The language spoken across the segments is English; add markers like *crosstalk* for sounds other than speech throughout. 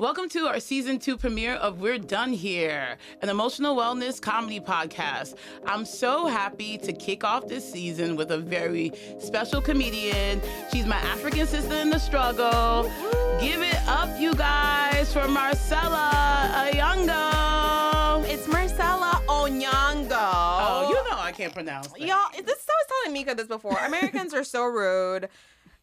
Welcome to our season two premiere of We're Done Here, an emotional wellness comedy podcast. I'm so happy to kick off this season with a very special comedian. She's my African sister in the struggle. Give it up, you guys, for Marcela Ayongo. It's Marcela Onyango. Oh, you know I can't pronounce it. Y'all, this I was telling Meka this before. Americans are so rude.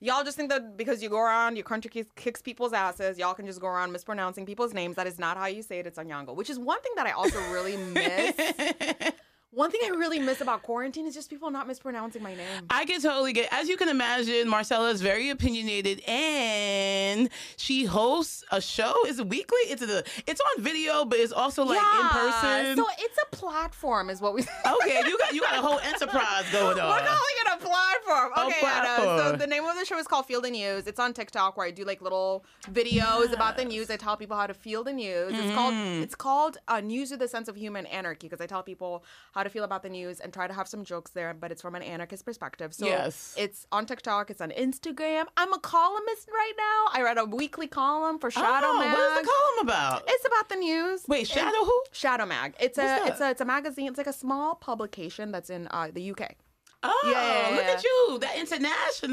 Y'all just think that because you go around, your country kicks, kicks people's asses, y'all can just go around mispronouncing people's names. That is not how you say it. It's Onyango, which is one thing that I also really miss. *laughs* One thing I really miss about quarantine is just people not mispronouncing my name. I can totally get. As you can imagine, Marcela is very opinionated, and she hosts a show. Is it weekly? It's a, It's on video, but it's also like in person. So it's a platform, is what we. Say. *laughs* Okay, you got you got a whole enterprise going on. We're calling it a platform. A Okay, Anna. So the name of the show is called Feel the News. It's on TikTok where I do like little videos about the news. I tell people how to feel the news. It's called Mm. it's called uh, News with a Sense of Human Anarchy because I tell people how to feel about the news and try to have some jokes there, but it's from an anarchist perspective. So Yes. it's on TikTok. It's on Instagram. I'm a columnist right now. I write a weekly column for Shado oh, Mag. what is the column about? It's about the news. Wait, Shado who? Shado Mag. It's a What's it's a it's a magazine. It's like a small publication that's in uh, the UK. Oh, Yeah. look at you, that international.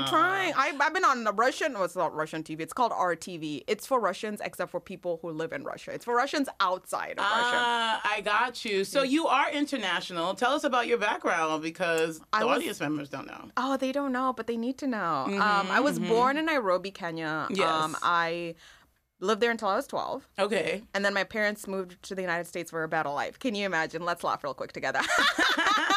We're trying. I, I've been on the Russian. Well, it's not Russian TV. It's called RTV. It's for Russians, except for people who live in Russia. It's for Russians outside of Russia. Ah, I got you. So you are international. Tell us about your background because the I was- audience members don't know. Oh, they don't know, but they need to know. um, I was born in Nairobi, Kenya. Yes. Um, I lived there until I was 12. Okay. And then my parents moved to the United States for a better life. Can you imagine? Let's laugh real quick together. *laughs* *laughs*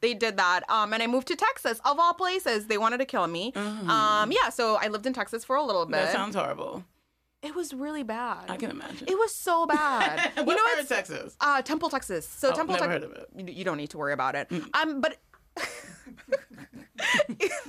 they did that. Um, and I moved to Texas, of all places. They wanted to kill me. Um, yeah, so I lived in Texas for a little bit. That sounds horrible. it was really bad. I can imagine. It was so bad. *laughs* you know, part it's Texas? uh, Temple, Texas. So Oh, Temple, never Tex- heard of it. You, don't need to worry about it. Um, but *laughs* *laughs*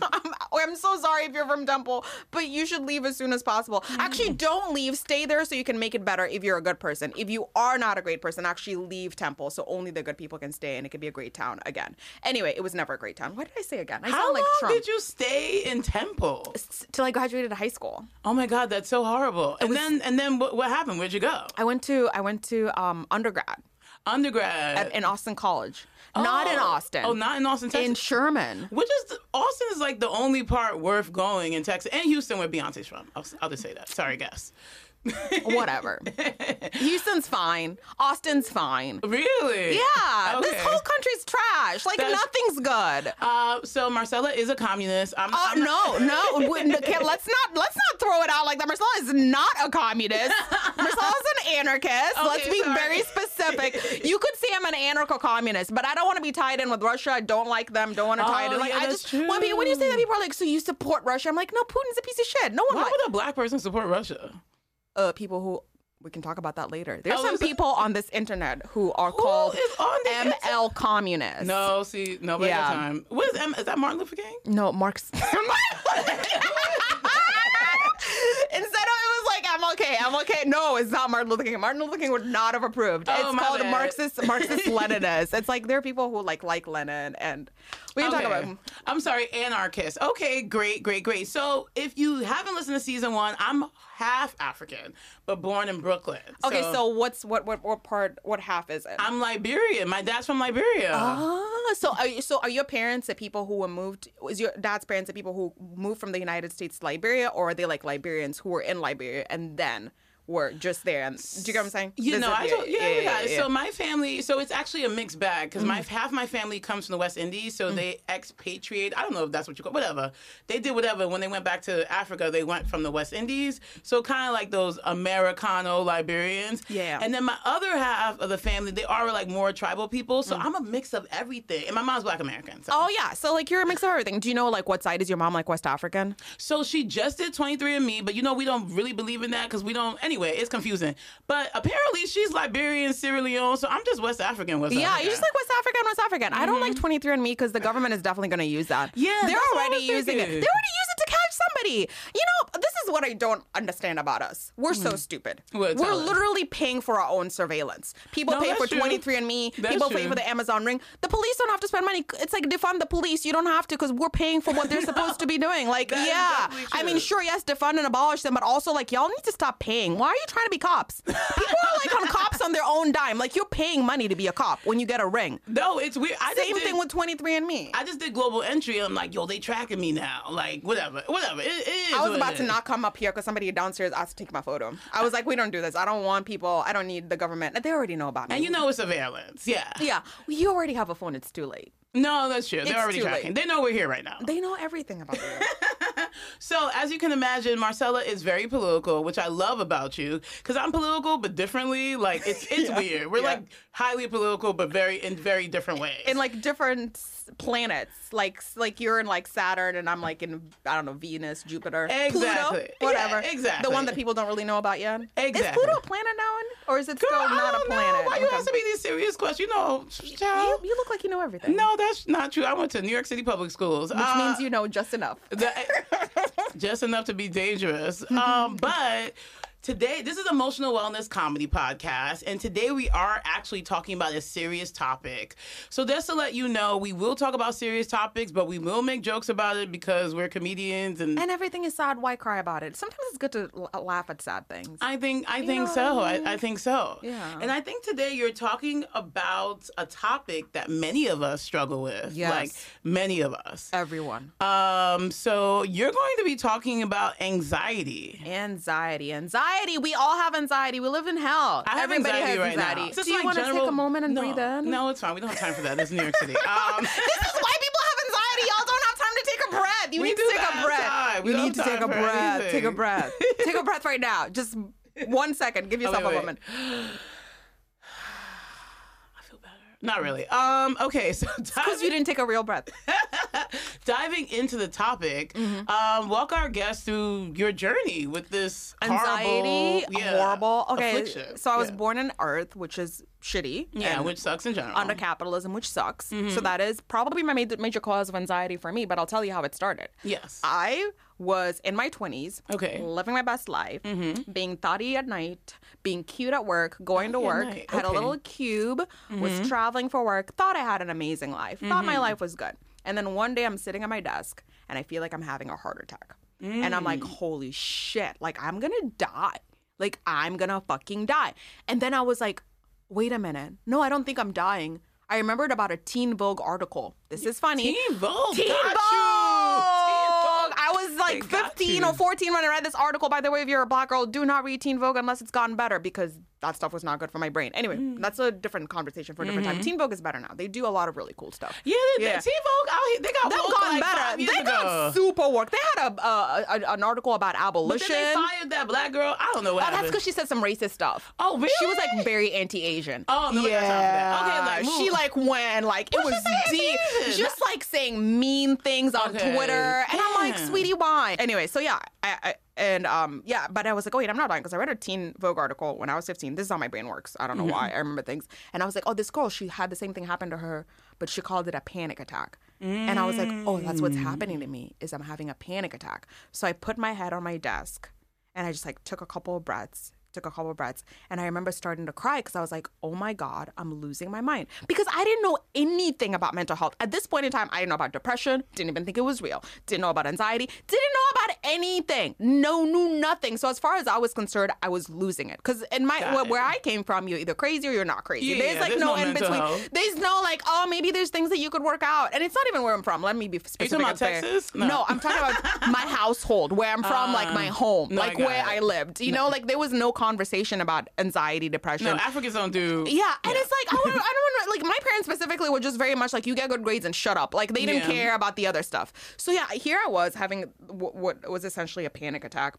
I'm, I'm so sorry if you're from Temple, but you should leave as soon as possible. Mm. Actually, don't leave. Stay there so you can make it better. If you're a good person, if you are not a great person, actually leave Temple so only the good people can stay, and it can be a great town again. Anyway, it was never a great town. What did I say again? I How sound like long Trump. did you stay in Temple? S- Till I graduated high school. Oh my God, that's so horrible. And then and then what, what happened? Where'd you go? I went to I went to um, undergrad Undergrad. at, in Austin College, not in Oh. Austin. Oh, not in Austin, Texas. in Sherman. Which is the, Austin is like the only part worth going in Texas and Houston, where Beyonce's from. I'll, I'll just say that. Sorry, guys. *laughs* Whatever. Houston's fine. Austin's fine. Really? Yeah, this whole country's trash. Like That's- nothing's good. Uh, so Marcela is a communist. I'm, Oh I'm no, no! *laughs* we- okay, let's not let's not throw it out like that. Marcela is not a communist. *laughs* Marcela's an anarchist. let's be sorry. very specific. You could say I'm an anarcho-communist, but I don't want to be tied in with Russia. I don't like them. Don't want to tie it Oh, in. Like yeah, I just when, people, when you say that, people are like, "So you support Russia?" I'm like, "No, Putin's a piece of shit. No one Why like would a black person support Russia? uh, people who." We can talk about that later. There's Oh, some people on this internet who are called the internet? ML communists. No, see, nobody Yeah. time. What is M? Is that Martin Luther King? No, Marx. *laughs* *laughs* okay, I'm okay. No, it's not Martin Luther King. Martin Luther King would not have approved. Oh, it's called bad. Marxist Marxist *laughs* Leninists. It's like there are people who like like Lenin, and we can talk Okay. about. I'm sorry, anarchist. Okay, great, great, great. So if you haven't listened to season one, I'm half African, but born in Brooklyn. Okay, so what's what what what part? What half is it? I'm Liberian. My dad's from Liberia. Ah, so are you, so are your parents the people who were moved? Is your dad's parents the people who moved from the United States to Liberia, or are they like Liberians who were in Liberia and then were just there? Do you get what I'm saying? You This know, I told, yeah, yeah, yeah, yeah. So my family, so it's actually a mixed bag because Mm. my half my family comes from the West Indies, so they expatriate. I don't know if that's what you call whatever. They did whatever when they went back to Africa. They went from the West Indies, so kind of like those Americano Liberians. Yeah. And then my other half of the family, they are like more tribal people. Mm. So I'm a mix of everything. And my mom's Black American. So. Oh yeah, so like you're a mix of everything. Do you know like what side is your mom like West African? So she just did 23andMe, but you know, we don't really believe in that because we don't. Anyway, it's confusing. But apparently she's Liberian, Sierra Leone, so I'm just West African. West Yeah, African. you just like West African, West African. I don't like 23andMe because the government is definitely going to use that. Mm-hmm. Yeah, they're that's what I already using it. They already use it to comedy. You know, this is what I don't understand about us. We're so mm-hmm. stupid. Well, We're literally paying for our own surveillance. People No, pay that's for true. 23andMe. That's People pay true. for the Amazon ring. The police don't have to spend money. It's like defund the police. You don't have to because we're paying for what they're *laughs* supposed to be doing. Like, That is yeah. definitely I mean, true. sure, yes, defund and abolish them, but also like y'all need to stop paying. Why are you trying to be cops? *laughs* People are like on cops on their own dime. Like you're paying money to be a cop when you get a ring. No, it's weird. I just Same did- thing with 23andMe. I just did global entry. I'm like, yo, they tracking me now. Like, whatever, whatever. It, it is. I was about to not come up here because somebody downstairs asked to take my photo. I was like, we don't do this. I don't want people. I don't need the government. They already know about me. And you know it's surveillance. Yeah. yeah, you already have a phone. It's too late. No, that's true. They're It's already too late. tracking. They know we're here right now. They know everything about you. *laughs* So, as you can imagine, Marcela is very political, which I love about you because I'm political, but differently. Like it's it's *laughs* Yeah. weird. We're Yeah. like highly political, but very in very different ways. in like different planets. Like like you're in like Saturn and I'm like in I don't know Venus, Jupiter, Exactly. Pluto, whatever. Yeah, exactly. The one that people don't really know about yet. Is Pluto a planet now, or is it still not a don't know. planet? Why you Okay. asking me these serious questions? You know, You, child. you look like you know everything. No, that's not true. I went to New York City public schools, which means you know just enough. *laughs* just enough to be dangerous. *laughs* Um, but today, this is emotional wellness comedy podcast, and today we are actually talking about a serious topic. So just to let you know, we will talk about serious topics, but we will make jokes about it because we're comedians, and, And everything is sad. Why cry about it? Sometimes it's good to l- laugh at sad things. I think I think know so. what I I. I think so. Yeah. And I think today you're talking about a topic that many of us struggle with. Yes. Like many of us. Everyone. Um, so you're going to be talking about anxiety. Anxiety, anxiety. We all have anxiety. We live in hell. I have Everybody anxiety has right anxiety. now. Just Do you like want to take a moment and no, breathe in? No, it's fine. We don't have time for that. It's New York City. *laughs* Um, This is why people have anxiety. Y'all don't have time to take a breath. You We need to take a breath. You need to take a breath. Take a breath. *laughs* take a breath right now. Just one second. Give Oh, yourself wait, a moment. *sighs* I feel better. Not really. Um, okay, so Because you didn't take a real breath. *laughs* diving into the topic, Mm-hmm. um, walk our guests through your journey with this Anxiety, horrible, yeah, horrible. Okay, affliction. so I was yeah. born in Earth, which is shitty. yeah, and which sucks in general. under capitalism, which sucks. Mm-hmm. So that is probably my major, major cause of anxiety for me. But I'll tell you how it started. yes. I was in my 20s, Okay. Mm-hmm. living my best life, being thotty at night, being cute at work, going to work, night, had a okay. Mm-hmm. little cube, was traveling for work, thought I had an amazing life, thought my life was good. And then one day I'm sitting at my desk and I feel like I'm having a heart attack. And I'm Mm. like, holy shit, like I'm gonna die. Like I'm gonna fucking die. And then I was like, wait a minute. No, I don't think I'm dying. I remembered about a Teen Vogue article. This is funny. Teen Vogue. Teen Vogue. you. Teen Vogue. I was like They 15 or 14 when I read this article. By the way, if you're a black girl, do not read Teen Vogue unless it's gotten better because that stuff was not good for my brain. Anyway, Mm. that's a different conversation for a different Mm-hmm. time. Teen Vogue is better now. They do a lot of really cool stuff. Yeah, they, Yeah. Teen Vogue out here, they got They've gotten like better. They ago. got super work. They had a, a, a an article about But abolition. then they fired that black girl. I don't know what Oh, that's because she said some racist stuff. Oh, really? She was like very anti-Asian. Oh, no, that. Okay, like, she like went like it What was she deep, just like saying mean things on Okay. Twitter, and I'm like, sweetie, why? Anyway, so yeah, I, I and um yeah, but I was like, oh wait, I'm not dying because I read a Teen Vogue article when I was 15. This is how my brain works. I don't know Mm-hmm. why. I remember things, and I was like, oh, this girl, she had the same thing happen to her, but she called it a panic attack. And I was like, oh, that's what's happening to me is I'm having a panic attack. So I put my head on my desk and I just like took a couple of breaths, took a couple of breaths, and I remember starting to cry because I was like, "Oh my god, I'm losing my mind." Because I didn't know anything about mental health at this point in time. I didn't know about depression, didn't even think it was real, didn't know about anxiety, didn't know about anything. No, knew nothing. So as far as I was concerned, I was losing it. Because in my Got where, it. I came from, you're either crazy or you're not crazy. Yeah, there's like there's no, no in between. health. There's no like, oh, maybe there's things that you could work out, and it's not even where I'm from. Let me be specific. about. Texas? No. no, I'm talking about my household, where I'm from, like my um, home, no, like got where it. I lived. You know, like there was no conversation about anxiety, depression. no, Africans don't do. yeah, and it's like I don't, I don't want like my parents specifically were just very much like you get good grades and shut up. Like they didn't Yeah. care about the other stuff. So yeah, here I was having w- what was essentially a panic attack,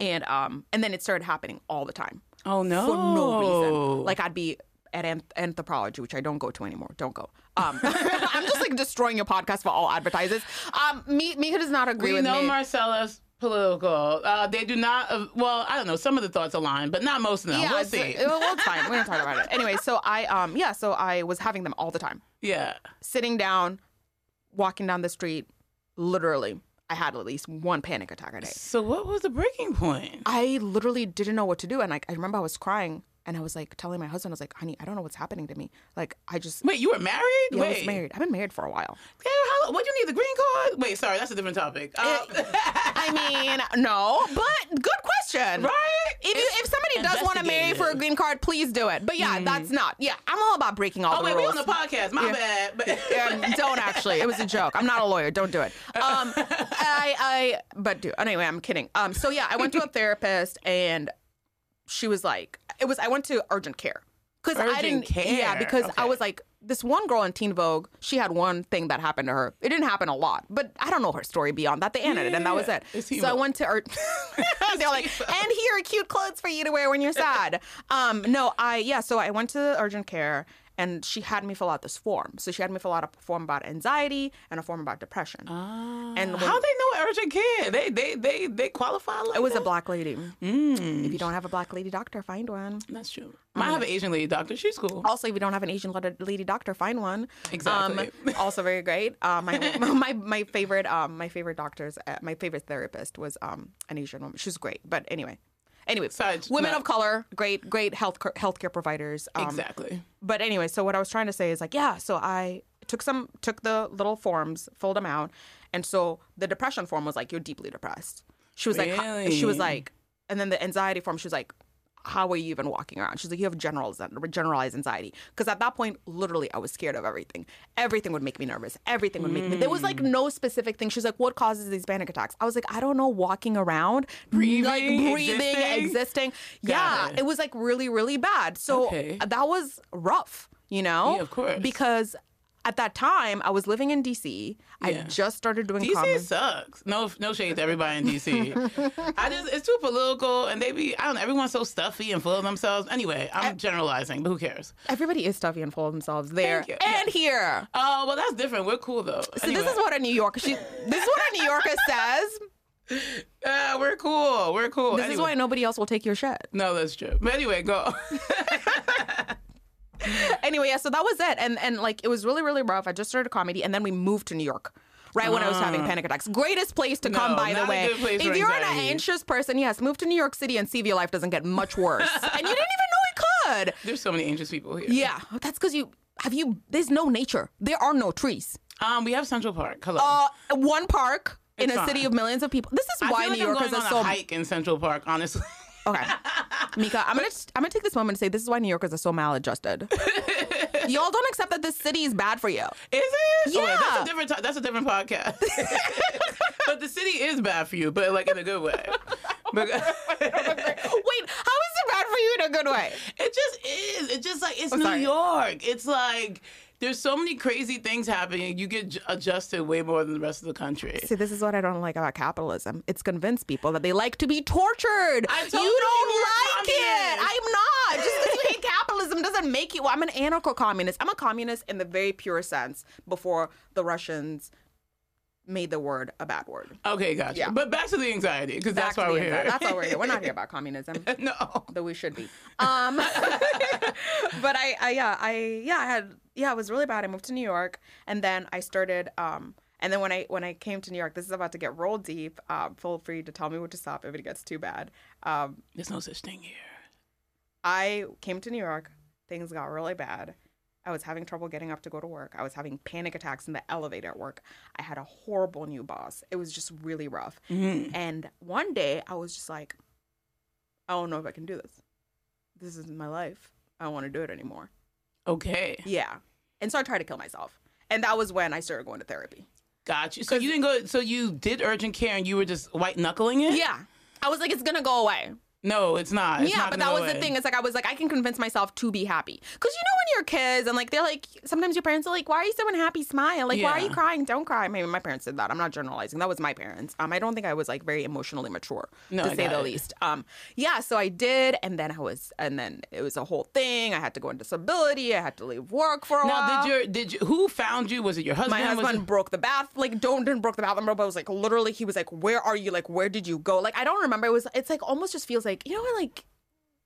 and um and then it started happening all the time Oh no. for no reason. Like I'd be at anth- Anthropologie, which I don't go to anymore. Don't go. Um, *laughs* I'm just like destroying your podcast for all advertisers. Um, me, Meka does not agree we with know me. Marcela's political. Uh, they do not. Uh, well, I don't know. Some of the thoughts align, but not most of them. Yeah, we'll see. Well, it's fine. We're gonna talk about it *laughs* anyway. So I, um, yeah. So I was having them all the time, yeah. sitting down, walking down the street, literally. I had at least one panic attack a day. So what was the breaking point? I literally didn't know what to do, and like I remember I was crying, and I was like telling my husband, I was like, "Honey, I don't know what's happening to me. Like I just." Wait, you were married? Yeah, Wait, I was married. I've been married for a while. Yeah, how, what do you need the green card? Wait, sorry, that's a different topic. Um, *laughs* I mean, no, but good question. right? If, you, if somebody does want to marry for a green card, please do it. But yeah, that's not. Yeah, I'm all about breaking all Oh the wait, we rules. on the podcast. My bad. But Um, don't actually. It was a joke. I'm not a lawyer. Don't do it. Um, *laughs* I, I, but do anyway. I'm kidding. Um, so yeah, I went to a therapist, and she was like, it was. I went to urgent care because I didn't. care. Yeah, because I was like, this one girl in Teen Vogue. She had one thing that happened to her. It didn't happen a lot, but I don't know her story beyond that. They ended it, and that was it. So I went to. Ur- *laughs* *laughs* They're like, and here are cute clothes for you to wear when you're sad. Um, no, I yeah. So I went to urgent care, and she had me fill out this form. So she had me fill out a form about anxiety and a form about depression. and when- how they know urgent care? They they they they qualify. Like it was a black lady. Mm, If you don't have a black lady doctor, find one. that's true. I have an Asian lady doctor. She's cool. Also, if you don't have an Asian lady- lady doctor, find one. Exactly. Um, also very great. Uh, *laughs* my my my favorite um my favorite doctors uh, my favorite therapist was um an Asian woman. She was great. But anyway, anyway, Besides, women not- of color, great great health healthcare providers. Um, exactly. but anyway, so what I was trying to say is like, yeah, so I took some took the little forms, filled them out, and so the depression form was like, you're deeply depressed. She was like, she was like, and then the anxiety form, she was like, how are you even walking around? She's like, you have general generalized anxiety. Because at that point, literally, I was scared of everything. Everything would make me nervous. Everything would make me. There was like mm. no specific thing. She's like, what causes these panic attacks? I was like, I don't know. Walking around, Breathing, like breathing, existing? existing. Yeah, it. it was like really, really bad. So Okay. that was rough, you know? Yeah, of course. Because at that time, I was living in DC. I just started doing DC comedy. sucks. No, no shade to everybody in DC. *laughs* I just it's too political, and they be I don't know. Everyone's so stuffy and full of themselves. Anyway, I'm generalizing, but who cares? Everybody is stuffy and full of themselves there and here. Oh well, that's different. We're cool though. So this is what a New Yorker. She, this is what a New Yorker *laughs* says. Yeah, we're cool. We're cool. This is why nobody else will take your shit. No, that's true. But anyway, go. *laughs* Anyway, yeah. So that was it, and and like it was really really rough. I just started a comedy, and then we moved to New York. Right when I was having panic attacks. Greatest place to come, No, by the way. if you're an anxious person, yes, move to New York City and see if your life doesn't get much worse. *laughs* and you didn't even know it could. There's so many anxious people here. Yeah, that's because you have you. There's no nature. There are no trees. Um, we have Central Park. Hello. Uh, one park in It's a city of millions of people. This is why like New Yorkers are so. hike in Central Park. Honestly, Okay, *laughs* Meka, I'm gonna I'm gonna take this moment to say this is why New Yorkers are so maladjusted. *laughs* Y'all don't accept that this city is bad for you. is it? Oh, wait, that's Yeah. a different. To- that's a different podcast. *laughs* but the city is bad for you, but like in a good way. *laughs* Wait, how is it bad for you in a good way? It just is. It's just like it's Oh, New sorry. York. It's like there's so many crazy things happening. You get adjusted way more than the rest of the country. See, this is what I don't like about capitalism. It's convinced people that they like to be tortured. I you told you don't you like it. I'm not. Just because you hate capitalism doesn't make you. Well, I'm an anarcho-communist. I'm a communist in the very pure sense. Before the Russians made the word a bad word. Okay, gotcha. Yeah. But back to the anxiety because that's why we're the here. That's why we're here. We're not here *laughs* about communism. *laughs* no. though we should be. Um, *laughs* but I, I, yeah, I, yeah, I had, yeah, it was really bad. I moved to New York, and then I started. Um, and then when I when I came to New York, this is about to get real deep. Um, feel free to tell me what to stop if it gets too bad. Um, There's no such thing here. I came to New York. Things got really bad. I was having trouble getting up to go to work. I was having panic attacks in the elevator at work. I had a horrible new boss. It was just really rough. Mm-hmm. And one day I was just like, I don't know if I can do this. This is my life. I don't want to do it anymore. Okay. Yeah. And so I tried to kill myself. And that was when I started going to therapy. Got you. So you didn't go. So you did urgent care and you were just white knuckling it. Yeah. I was like, it's going to go away. No, it's not. It's yeah, not but that was the thing. It's like I was like, I can convince myself to be happy. Because you know when you're kids and like they're like, sometimes your parents are like, why are you so unhappy? Smile. Like, why are you crying? Don't cry. Maybe my parents did that. I'm not generalizing. That was my parents. Um, I don't think I was like very emotionally mature No, to I say the it. least. Um, yeah. So I did, and then I was, and then it was a whole thing. I had to go on disability. I had to leave work for a while. Now, did your did you, who found you? Was it your husband? my Was husband it- broke the bath like don't didn't broke the bathroom but I was like literally he was like where are you like where did you go like i don't remember it was it's like almost just feels like you know when like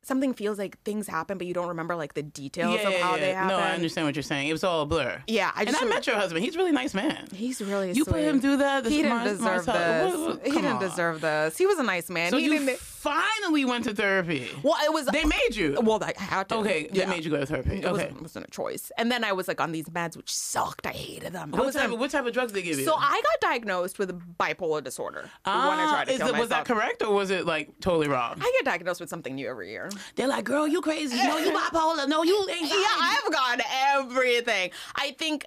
something feels like things happen, but you don't remember like the details yeah, of how yeah, they happen. No, I understand what you're saying. It was all a blur. Yeah, I And I met your husband. He's a really nice man. He's really a You sweet. put him through that. He didn't my- deserve my- this. what- what- he didn't on. deserve this. He was a nice man. So he you didn't. Finally went to therapy. well, it was. They made you. well, I had to. okay, yeah. they made you go to therapy. It Okay. wasn't, it wasn't a choice. And then I was like on these meds, which sucked. I hated them. What type, on- what type of drugs did they give you? so I got diagnosed with bipolar disorder when I Ah, tried to is kill it, was that correct or was it like totally wrong? I get diagnosed with something new every year. They're like, girl, you crazy. No, you bipolar. No, you *laughs* anxiety. Yeah, I've got everything. I think,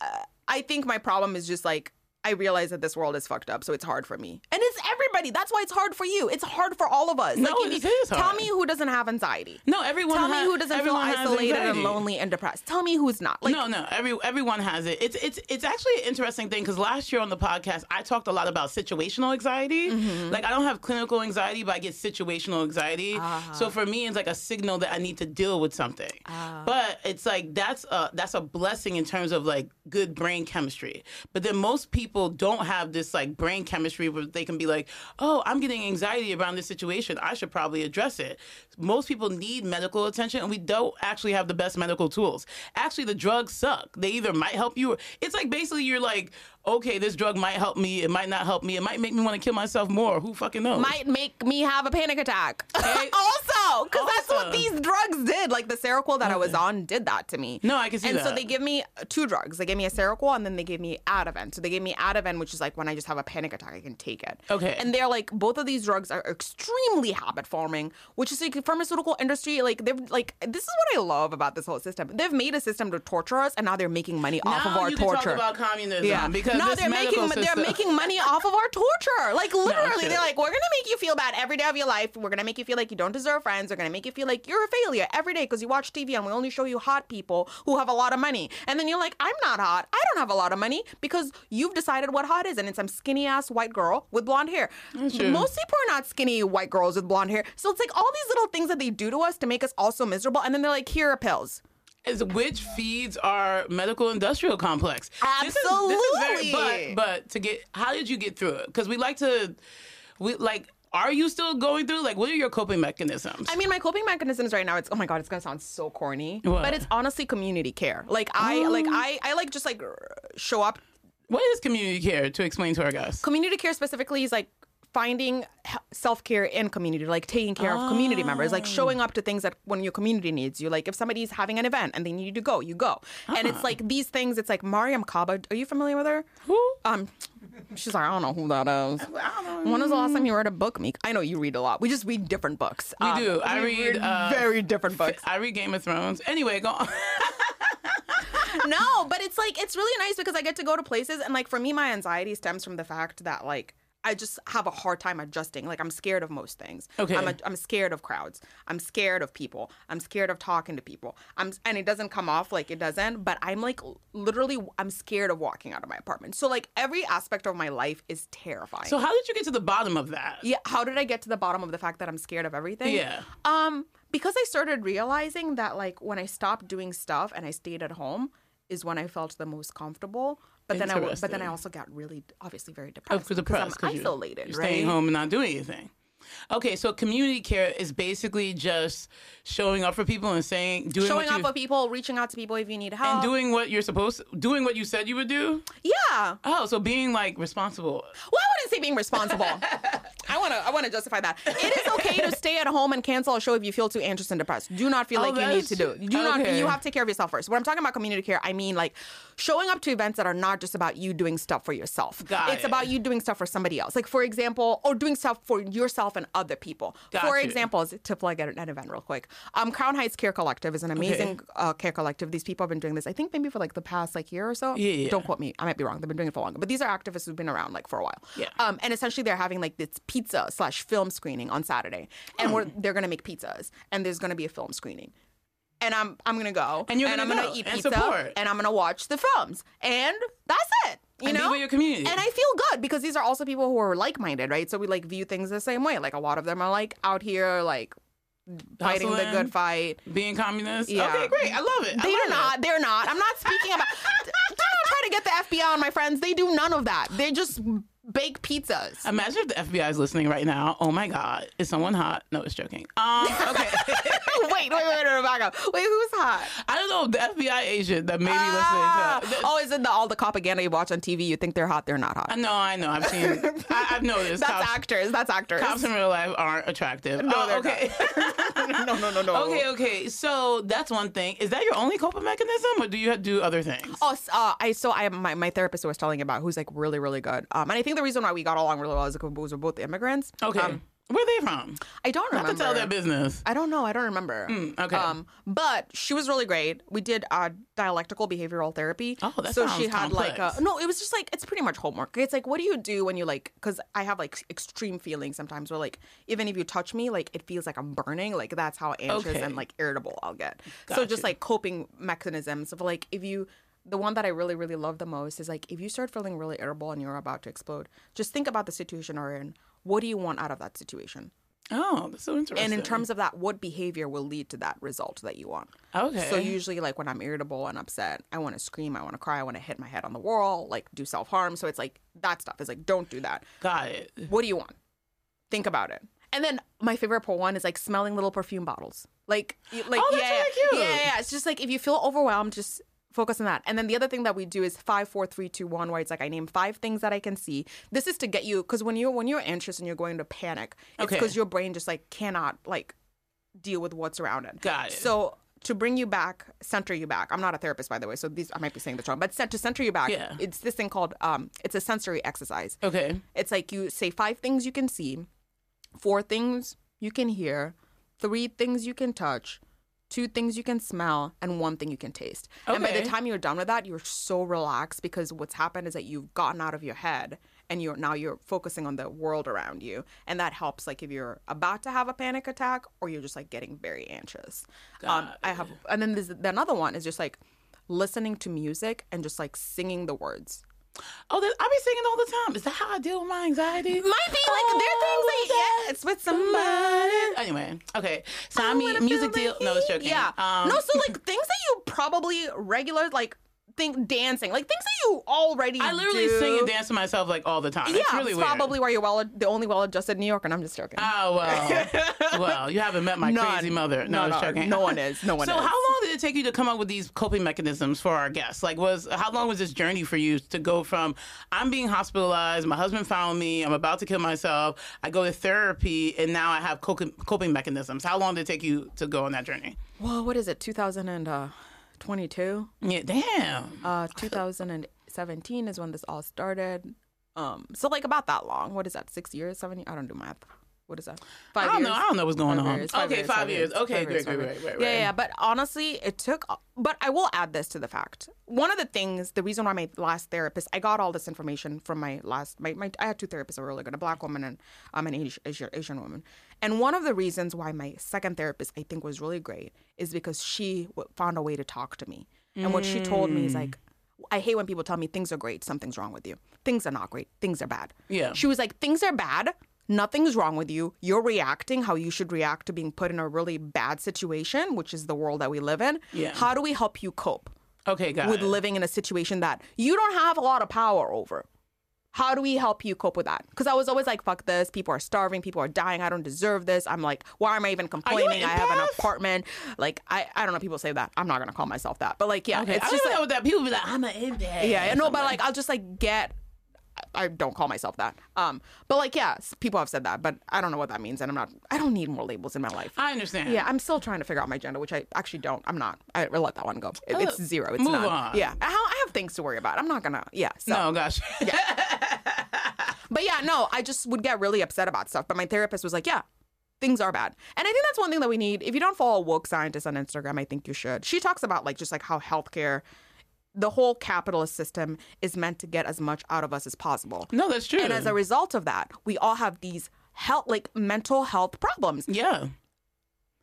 uh, I think my problem is just like I realize that this world is fucked up, so it's hard for me, and it's everybody. That's why it's hard for you. It's hard for all of us. No, if it is Tell me who doesn't have anxiety. No, everyone. Tell me who doesn't feel isolated and lonely and depressed. Tell me who's not. Like, no, no. Every everyone has it. It's it's it's actually an interesting thing because last year on the podcast I talked a lot about situational anxiety. Mm-hmm. Like I don't have clinical anxiety, but I get situational anxiety. Ah. So for me, it's like a signal that I need to deal with something. Ah. But it's like that's a that's a blessing in terms of like good brain chemistry. But then most people don't have this like brain chemistry where they can be like, oh, I'm getting anxiety around this situation. I should probably address it. Most people need medical attention, and we don't actually have the best medical tools. Actually, the drugs suck. They either might help you. Or, it's like basically you're like, okay, this drug might help me. It might not help me. It might make me want to kill myself more. Who fucking knows? might make me have a panic attack. *laughs* Okay. also, because that's what these drugs did. Like the Seroquel that I was on did that to me. No, I can see that. and so they give me two drugs. They gave me a Seroquel and then they gave me Ativan. So they gave me Ativan, which is like when I just have a panic attack, I can take it. Okay. And they're like both of these drugs are extremely habit forming, which is like pharmaceutical industry. Like they've like this is what I love about this whole system. They've made a system to torture us, and now they're making money off of our you torture. can talk about communism Yeah, because no, they're making system. they're *laughs* making money off of our torture. Like literally, shit. they're like, we're gonna make you feel bad every day of your life. We're gonna make you feel like you don't deserve friends. We're gonna make you feel like you're a failure every day because you watch TV and we only show you hot people who have a lot of money. And then you're like, I'm not hot. I don't have a lot of money because you've decided what hot is, and it's some skinny ass white girl with blonde hair. Most people are not skinny white girls with blonde hair. So it's like all these little things that they do to us to make us also miserable, and then they're like, here are pills. Is which feeds our medical industrial complex. This is- This is, Absolutely. very, but but to get how did you get through it? Because we like to, we like. Are you still going through? Like, what are your coping mechanisms? I mean, my coping mechanisms right now, it's oh my god, it's gonna sound so corny, What? but it's honestly community care. Like I, oh. like I, I like just like show up. what is community care to explain to our guests? Community care specifically is like finding self care in community, like taking care of community members, like showing up to things that when your community needs you. Like if somebody's having an event and they need you to go, you go. And it's like these things. It's like Mariame Kaba. Are you familiar with her? Who? Um, she's like I don't know who that is. When was the last time you read a book, Meek? I know you read a lot. We just read different books. We Um, do. I we read, uh, very different books. I read Game of Thrones. Anyway, go on. *laughs* no, but it's like it's really nice because I get to go to places and like for me my anxiety stems from the fact that like I just have a hard time adjusting. Like I'm scared of most things. Okay. I'm, a, I'm scared of crowds. I'm scared of people. I'm scared of talking to people. I'm and it doesn't come off like it doesn't, but I'm like literally I'm scared of walking out of my apartment. So like every aspect of my life is terrifying. so how did you get to the bottom of that? Yeah, how did I get to the bottom of the fact that I'm scared of everything? Yeah. Um, because I started realizing that like when I stopped doing stuff and I stayed at home is when I felt the most comfortable. But then I but then I also got really obviously very oh, depressed Of course, because I'm depressed isolated, You're right? staying home and not doing anything. Okay, so community care is basically just showing up for people and saying, doing Showing up you, for people, reaching out to people if you need help. and doing what you're supposed, doing what you said you would do. yeah. Oh, so being like responsible. Well, I wouldn't say being responsible. *laughs* I want to. I want to justify that. It is okay to stay at home and cancel a show if you feel too anxious and depressed. Do not feel Oh, like you need to do. it. Do not. You have to take care of yourself first. When I'm talking about community care, I mean like showing up to events that are not just about you doing stuff for yourself. Got it's it. about you doing stuff for somebody else. Like for example, or doing stuff for yourself and other people. Got for you. example, to plug at an event real quick. Um, Crown Heights Care Collective is an amazing uh, care collective. These people have been doing this. I think maybe for like the past like year or so. Yeah, yeah. Don't quote me. I might be wrong. They've been doing it for longer. But these are activists who've been around like for a while. Yeah. Um, and essentially they're having like this pizza slash film screening on Saturday, and we're, they're gonna make pizzas, and there's gonna be a film screening. And I'm I'm gonna go, And you're I'm gonna gonna go eat and pizza, support. and I'm gonna watch the films, and that's it. You And know, with your community. and I feel good because these are also people who are like minded, right? So we like view things the same way. Like a lot of them are like out here like fighting the good fight. Being communist. Yeah. Okay, great. I love it. I They're love it. not. They're not. I'm not speaking about. *laughs* Do not try to get the FBI on my friends. They do none of that. They just bake pizzas. Imagine if the FBI is listening right now. Oh my God, is someone hot? No, it's joking. Um, okay. *laughs* wait, wait, wait, wait, back up. Wait, who's hot? I don't know the FBI agent that may be Ah, listening. To, oh, is it the, all the propaganda you watch on TV? You think they're hot? They're not hot. No, I know. I've seen. *laughs* I, I've noticed. That's cops, actors. That's actors. cops in real life aren't attractive. No, Oh, they're okay. *laughs* no, no, no, no. okay, okay. So that's one thing. Is that your only coping mechanism, or do you do other things? Oh, uh, I so I my, my therapist was telling about who's like really really good. Um, and I think the reason why we got along really well is because we're both immigrants. Okay. Um, Where are they from? I don't remember. Not to tell their business. I don't know. I don't remember. okay. Um, but she was really great. We did uh, dialectical behavioral therapy. Oh, that so sounds she had like a, no. It was just like it's pretty much homework. It's like what do you do when you like? Because I have like extreme feelings sometimes. Where like even if you touch me, like it feels like I'm burning. Like that's how anxious Okay. and like irritable I'll get. so just you. like coping mechanisms of like if you. The one that I really, really love the most is like if you start feeling really irritable and you're about to explode, just think about the situation you're in. What do you want out of that situation? Oh, that's so interesting. And in terms of that, what behavior will lead to that result that you want? okay. So usually, like when I'm irritable and upset, I want to scream, I want to cry, I want to hit my head on the wall, like do self harm. So it's like that stuff is like don't do that. got it. What do you want? Think about it. And then my favorite part one is like smelling little perfume bottles. Like, like Oh, yeah, really yeah, yeah. It's just like if you feel overwhelmed, just focus on that. And then the other thing that we do is five, four, three, two, one, where it's like I name five things that I can see. This is to get you because when you're when you're anxious and you're going to panic, it's Okay. because your brain just like cannot like deal with what's around it. Got it. So to bring you back, center you back. I'm not a therapist, by the way, so these I might be saying this wrong, but to center you back, Yeah. it's this thing called um, it's a sensory exercise. Okay. It's like you say five things you can see, four things you can hear, three things you can touch, two things you can smell, and one thing you can taste. And by the time you're done with that, you're so relaxed because what's happened is that you've gotten out of your head and you're now you're focusing on the world around you. And that helps like if you're about to have a panic attack or you're just like getting very anxious. Um, I have and then there's the another one is just like listening to music and just like singing the words. Oh, that, I be singing all the time. Is that how I deal with my anxiety? Might be like there are things like yeah, it's with somebody. Anyway, okay. So I mean, music deal. No, it's joking. Yeah. Um, no, so like *laughs* things that you probably regular like think dancing, like things that you already I literally do. sing and dance to myself like all the time. Yeah, it's really it's probably why you're well the only well-adjusted New Yorker. And I'm just joking. Oh well, *laughs* well, you haven't met my None. crazy mother. No, No, no, joking. no one is. No one *laughs* so is. how long did it take you to come up with these coping mechanisms for our guests? Like, was how long was this journey for you to go from I'm being hospitalized, my husband found me, I'm about to kill myself, I go to therapy, and now I have coping coping mechanisms. How long did it take you to go on that journey? well, what is it? Uh, 2022. Yeah, damn. Uh, 2017 is when this all started. Um, so like about that long. What is that? Six years? Seven? I don't do math. What is that? Five I don't years? know. I don't know what's going on. years, five okay, years, five, five years. years, Okay, five great, great, great, great, Yeah, yeah, but honestly, it took. But I will add this to the fact. One of the things, the reason why my last therapist, I got all this information from my last. My, my I had two therapists that were really good, a black woman and um, an Asian, Asian, Asian woman. And one of the reasons why my second therapist I think was really great is because she w- found a way to talk to me. And what she told me is Mm. like, I hate when people tell me things are great, something's wrong with you. Things are not great, things are bad. Yeah. She was like, things are bad. Nothing's wrong with you. You're reacting how you should react to being put in a really bad situation, which is the world that we live in. Yeah. How do we help you cope Okay, got with it. living in a situation that you don't have a lot of power over? How do we help you cope with that? Because I was always like, fuck this. People are starving. People are dying. I don't deserve this. I'm like, why am I even complaining? I have an apartment. Like, I, I don't know. People say that. I'm not going to call myself that. But like, yeah, Okay, it's I just don't like, know what that people be like. I'm an empath. yeah, no, but like I'll just like get. I don't call myself that. Um, but like yeah, people have said that, but I don't know what that means, and I'm not. I don't need more labels in my life. I understand. Yeah, I'm still trying to figure out my gender, which I actually don't. I'm not. I will let that one go. It- it's Uh, zero. It's move none. on. Yeah, I, I have things to worry about. I'm not gonna. Yeah. So, No, gosh. *laughs* but yeah, no, I just would get really upset about stuff. But my therapist was like, yeah. Things are bad. And I think that's one thing that we need. If you don't follow woke scientists on Instagram, I think you should. She talks about like just like how healthcare, the whole capitalist system is meant to get as much out of us as possible. no, that's true. And as a result of that, we all have these health like mental health problems. yeah,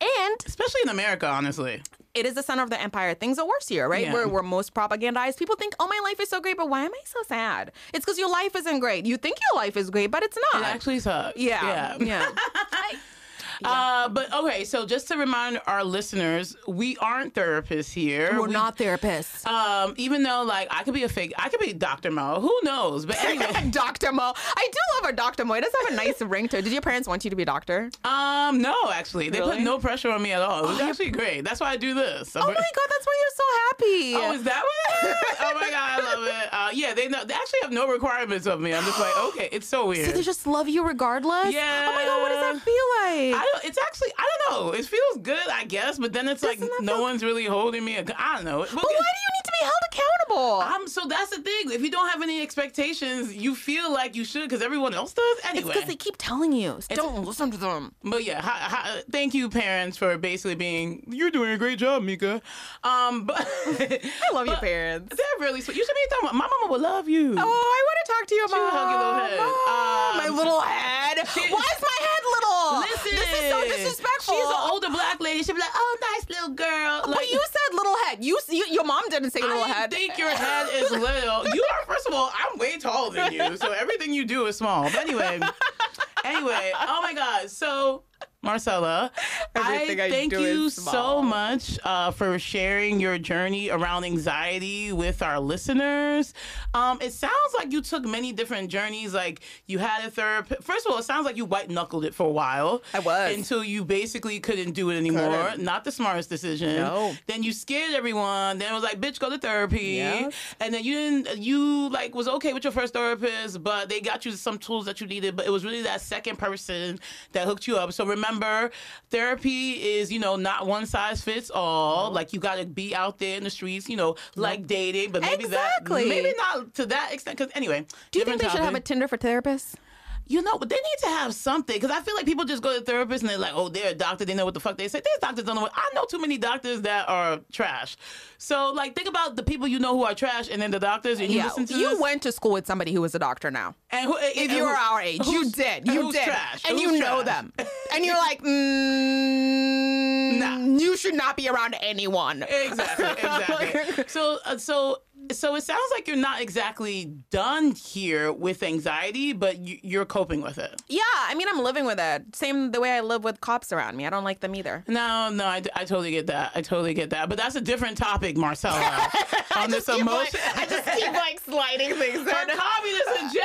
And especially in America, honestly. it is the center of the empire. Things are worse here, right? Yeah. Where we're most propagandized. People think, oh, my life is so great, but why am I so sad? It's because your life isn't great. You think your life is great, but it's not. It actually sucks. yeah. Yeah. Yeah. *laughs* Uh, but okay, so just to remind our listeners, we aren't therapists here. We're We- not therapists. Um, even though like I could be a fake, I could be Dr. Mo. Who knows? But anyway, *laughs* Dr. Mo. I do love our Dr. Mo. It does have a *laughs* nice ring to it. Did your parents want you to be a doctor? um, no, actually, they put no pressure on me at all. It was actually great. That's why I do this. Oh my god, that's why you're so happy. Oh, is that what? It is? *laughs* oh my god, I love it. Uh, yeah, they know, they actually have no requirements of me. I'm just like, *gasps* okay, it's so weird. so they just love you regardless? Yeah. Oh my god, what does that feel like? I don't, it's actually I don't know. It feels good, I guess, but then it's like Doesn't that no feel- one's really holding me. ac- I don't know. but why do you need to held accountable? Um, so that's the thing. If you don't have any expectations, you feel like you should because everyone else does anyway. it's because they keep telling you. Don't listen to them. But yeah, ha, ha, thank you, parents, for basically being. You're doing a great job, Meka. Um, but *laughs* I love your parents. They're really sweet. You should be talking about. My mama would love you. Oh, I want to talk to you She about hug your little head. Mom, my Um, little head. Why is my head little? Listen, this is so disrespectful. She's an older black lady. She'd be like, "Oh, nice little girl." Like, but you said little head. You, you your mom didn't say little I head. think your head is little. You are, first of all, I'm way taller than you, so everything you do is small. But anyway, anyway, oh my God. So, Marcela, Everything I thank do you so much uh, for sharing your journey around anxiety with our listeners. Um, it sounds like you took many different journeys. Like you had a therapist. First of all, it sounds like you white knuckled it for a while. I was. until you basically couldn't do it anymore. Couldn't. Not the smartest decision. No. Then you scared everyone. Then it was like, bitch, go to therapy. Yes. And then you didn't. You like was okay with your first therapist, but they got you some tools that you needed. But it was really that second person that hooked you up. So remember, therapy is you know not one size fits all. Like you got to be out there in the streets, you know, like dating, but maybe Exactly. that maybe not to that extent. Because anyway, do you think they should have a Tinder for therapists? You know, but they need to have something because I feel like people just go to therapists and they're like, oh, they're a doctor. They know what the fuck they say. These doctors don't know what. I know too many doctors that are trash. So, like, think about the people you know who are trash and then the doctors and you Yeah, listen to you this, went to school with somebody who was a doctor now. and who, If and you who- were our age, you did. You did. trash? And Who's you know trash? them. *laughs* And you're like, mm, Nah. you should not be around anyone. Exactly, exactly. *laughs* so, uh, so, so it sounds like you're not exactly done here with anxiety, but you, you're coping with it. Yeah, I mean, I'm living with it. Same the way I live with cops around me. I don't like them either. No, no, I, I totally get that. I totally get that. But that's a different topic, Marcela. *laughs* on this emotion. I just keep like sliding things Her communist agenda.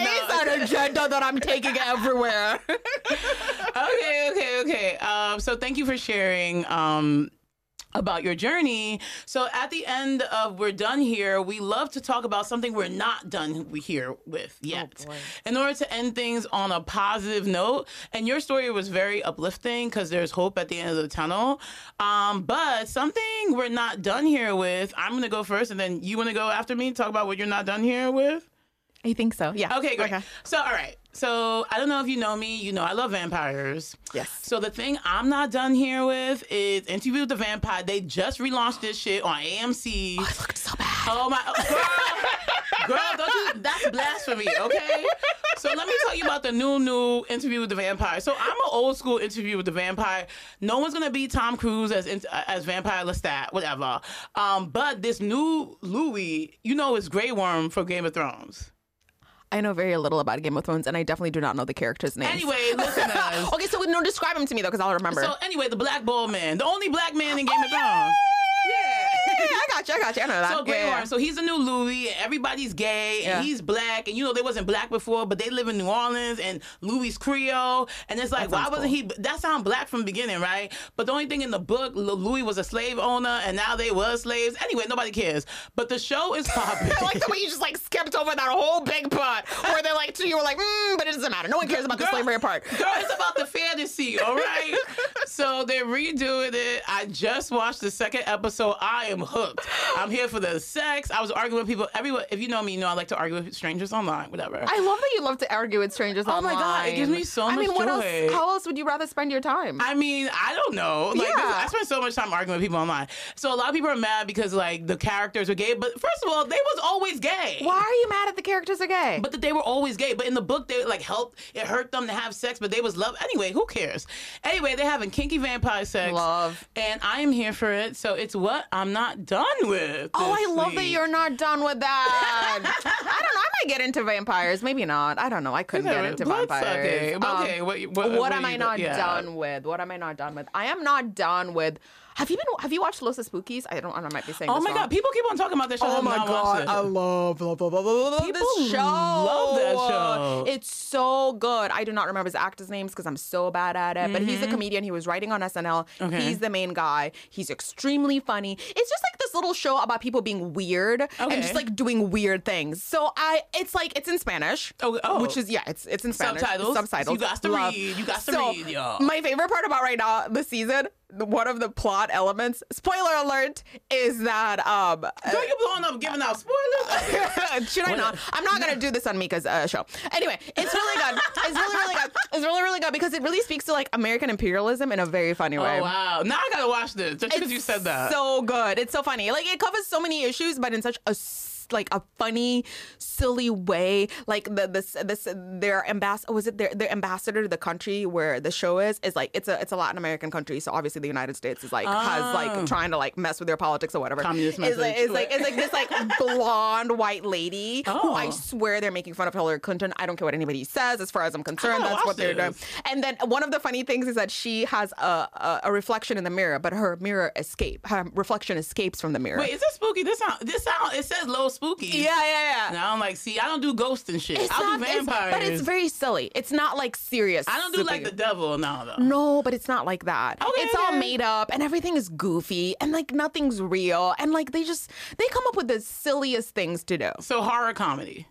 *laughs* It's No. an agenda that I'm taking everywhere. *laughs* okay, okay, okay. Um, so thank you for sharing. Um, about your journey. So at the end of We're Done Here, we love to talk about something we're not done here with yet. boy. In order to end things on a positive note, and your story was very uplifting because there's hope at the end of the tunnel. Um, but something we're not done here with, I'm going to go first and then you want to go after me, and talk about what you're not done here with? I think so. Yeah. Okay, great. So, all right. So, I don't know if you know me. You know, I love vampires. Yes. So, the thing I'm not done here with is Interview with the Vampire. They just relaunched this shit on AMC. Oh, It looked so bad. Oh my girl, girl, don't you? That's blasphemy, okay? So let me tell you about the new, new interview with the vampire. So I'm an old school interview with the vampire. No one's gonna be Tom Cruise as as vampire Lestat, whatever. Um, but this new Louis, you know, is Grey Worm from Game of Thrones. I know very little about Game of Thrones, and I definitely do not know the characters' names. Anyway, listeners. *laughs* okay, so no, describe him to me though, because I'll remember. So anyway, the Black Bull Man, the only black man in Game of oh, Thrones. yeah, I got you. I got you. I know that. So Grey yeah, yeah. So he's a new Louis. and Everybody's gay, and Yeah. he's black. And you know they wasn't black before, but they live in New Orleans, and Louis Creole. And it's like, why wasn't he? That sound black from the beginning, right? But the only thing in the book, Louis was a slave owner, and now they was slaves. Anyway, nobody cares. But the show is popping. *laughs* I like the way you just like skipped over that whole big part where they're like, you were like, mm, but it doesn't matter. No one cares about the slavery part. Girl, it's about the fantasy, all right? *laughs* so they're redoing it. I just watched the second episode. I am hooked. I'm here for the sex. I was arguing with people. Everyone, if you know me, you know I like to argue with strangers online, whatever. I love that you love to argue with strangers online. Oh my God, it gives me so much. I mean, what joy. else? How else would you rather spend your time? I mean, I don't know. Like, Yeah. this- I spend so much time arguing with people online. So a lot of people are mad because like the characters are gay. But first of all, they was always gay. Why are you mad at the characters are gay? But that they were always gay. But in the book, they like helped. It hurt them to have sex, but they was love anyway. Who cares? Anyway, they're having kinky vampire sex. Love. And I am here for it. So it's what I'm not done with. Oh, I love that you're not done with that. *laughs* I don't know. I might get into vampires. Maybe not. I don't know. I couldn't get into vampires. Bloodsucking. Um, Okay, what, what, what am I not yeah. done with? What am I not done with? I am not done with. Have you been? Have you watched Los Espookys? I don't. I might be saying. Oh this my wrong. god, people keep on talking about this show. Oh my god. I love, love, love, love, love, love People this show. love that show. It's so good. I do not remember his actors' names because I'm so bad at it. But he's a comedian. He was writing on SNL. Mm-hmm. Okay. He's the main guy. He's extremely funny. It's just like this little show about people being weird Okay. and just like doing weird things. So I, it's like it's in Spanish. Oh, oh. which is yeah, it's it's in Spanish. Subtitles? Subtitles. You got to Love. read. You got to So, read, y'all. My favorite part about right now the season. One of the plot elements, spoiler alert, is that um Don't you blowing up giving out spoilers? *laughs* Should I not? I'm not gonna do this on Meka's uh, show. Anyway, it's really good. It's really, really good. It's really, really good because it really speaks to like American imperialism in a very funny way. oh wow! Now I gotta watch this just because you said that. So good. It's so funny. Like it covers so many issues, but in such a like a funny, silly way. Like the this this their ambassador oh, was it their their ambassador to the country where the show is is like it's a it's a Latin American country. So obviously the United States is like has Oh. like trying to like mess with their politics or whatever. Communist It's like message. it's like it's like this like blonde white lady who I Oh. swear they're making fun of Hillary Clinton. I don't care what anybody says. As far as I'm concerned, oh, that's what they're doing. And then one of the funny things is that she has a, a, a reflection in the mirror, but her mirror escape, her reflection escapes from the mirror. Wait, is this spooky? This sound this sound it says low spooky. yeah, yeah, yeah. Now I'm like, see, I don't do ghosts and shit. It's I'll not, do vampires. but it's very silly. It's not like serious. I don't do like the devil now though. No, but it's not like that. Okay, it's all made up and everything is goofy and like nothing's real and like they just they come up with the silliest things to do. So horror comedy.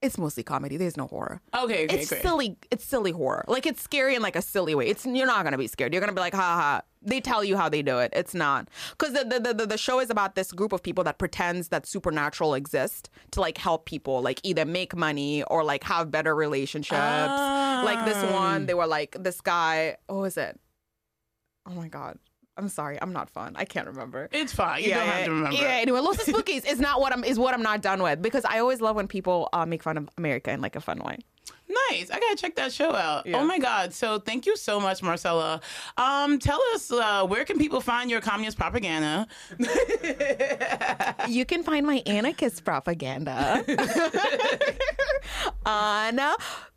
It's mostly comedy. There's no horror. Okay, okay, it's great. silly. It's silly horror. Like it's scary in like a silly way. It's you're not gonna be scared. You're gonna be like, ha ha. They tell you how they do it. It's not because the the, the the show is about this group of people that pretends that supernatural exists to like help people, like either make money or like have better relationships. Like this one, they were like this guy. What was it? Oh my god. I'm sorry. I'm not fun. I can't remember. It's fine. You don't have to remember. Yeah, anyway, Los Espookys is not what I'm is what I'm not done with because I always love when people uh, make fun of America in like a fun way. Nice. I gotta check that show out. Yeah. Oh my god. So thank you so much, Marcela. Um, tell us uh, where can people find your communist propaganda? *laughs* You can find my anarchist propaganda *laughs* on uh,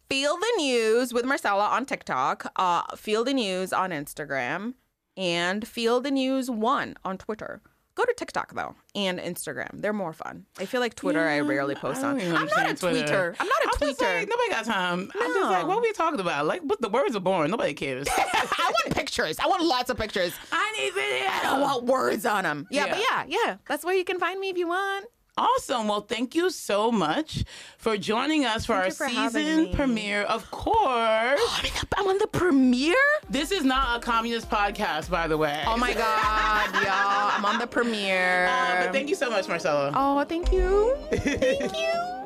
Feel the News with Marcela on TikTok, uh, Feel the News on Instagram, and Feel the News One on Twitter. Go to TikTok though and Instagram; they're more fun. I feel like Twitter I rarely post I on. I'm not a Twitter. tweeter. I'm not a I'm tweeter. just like, nobody got time. I'm just like, No. what are we talking about? Like, but the words are boring. Nobody cares. *laughs* I want pictures. I want lots of pictures. I need video. I don't want words on them. Yeah, but Yeah. yeah, yeah. That's where you can find me if you want. Awesome. Well, thank you so much for joining us for our for season premiere. Of course, I'm, in the, I'm on the premiere. this is not a communist podcast, by the way. Oh my god, *laughs* y'all! I'm on the premiere. Uh, but thank you so much, Marcela. Oh, thank you. *laughs* Thank you.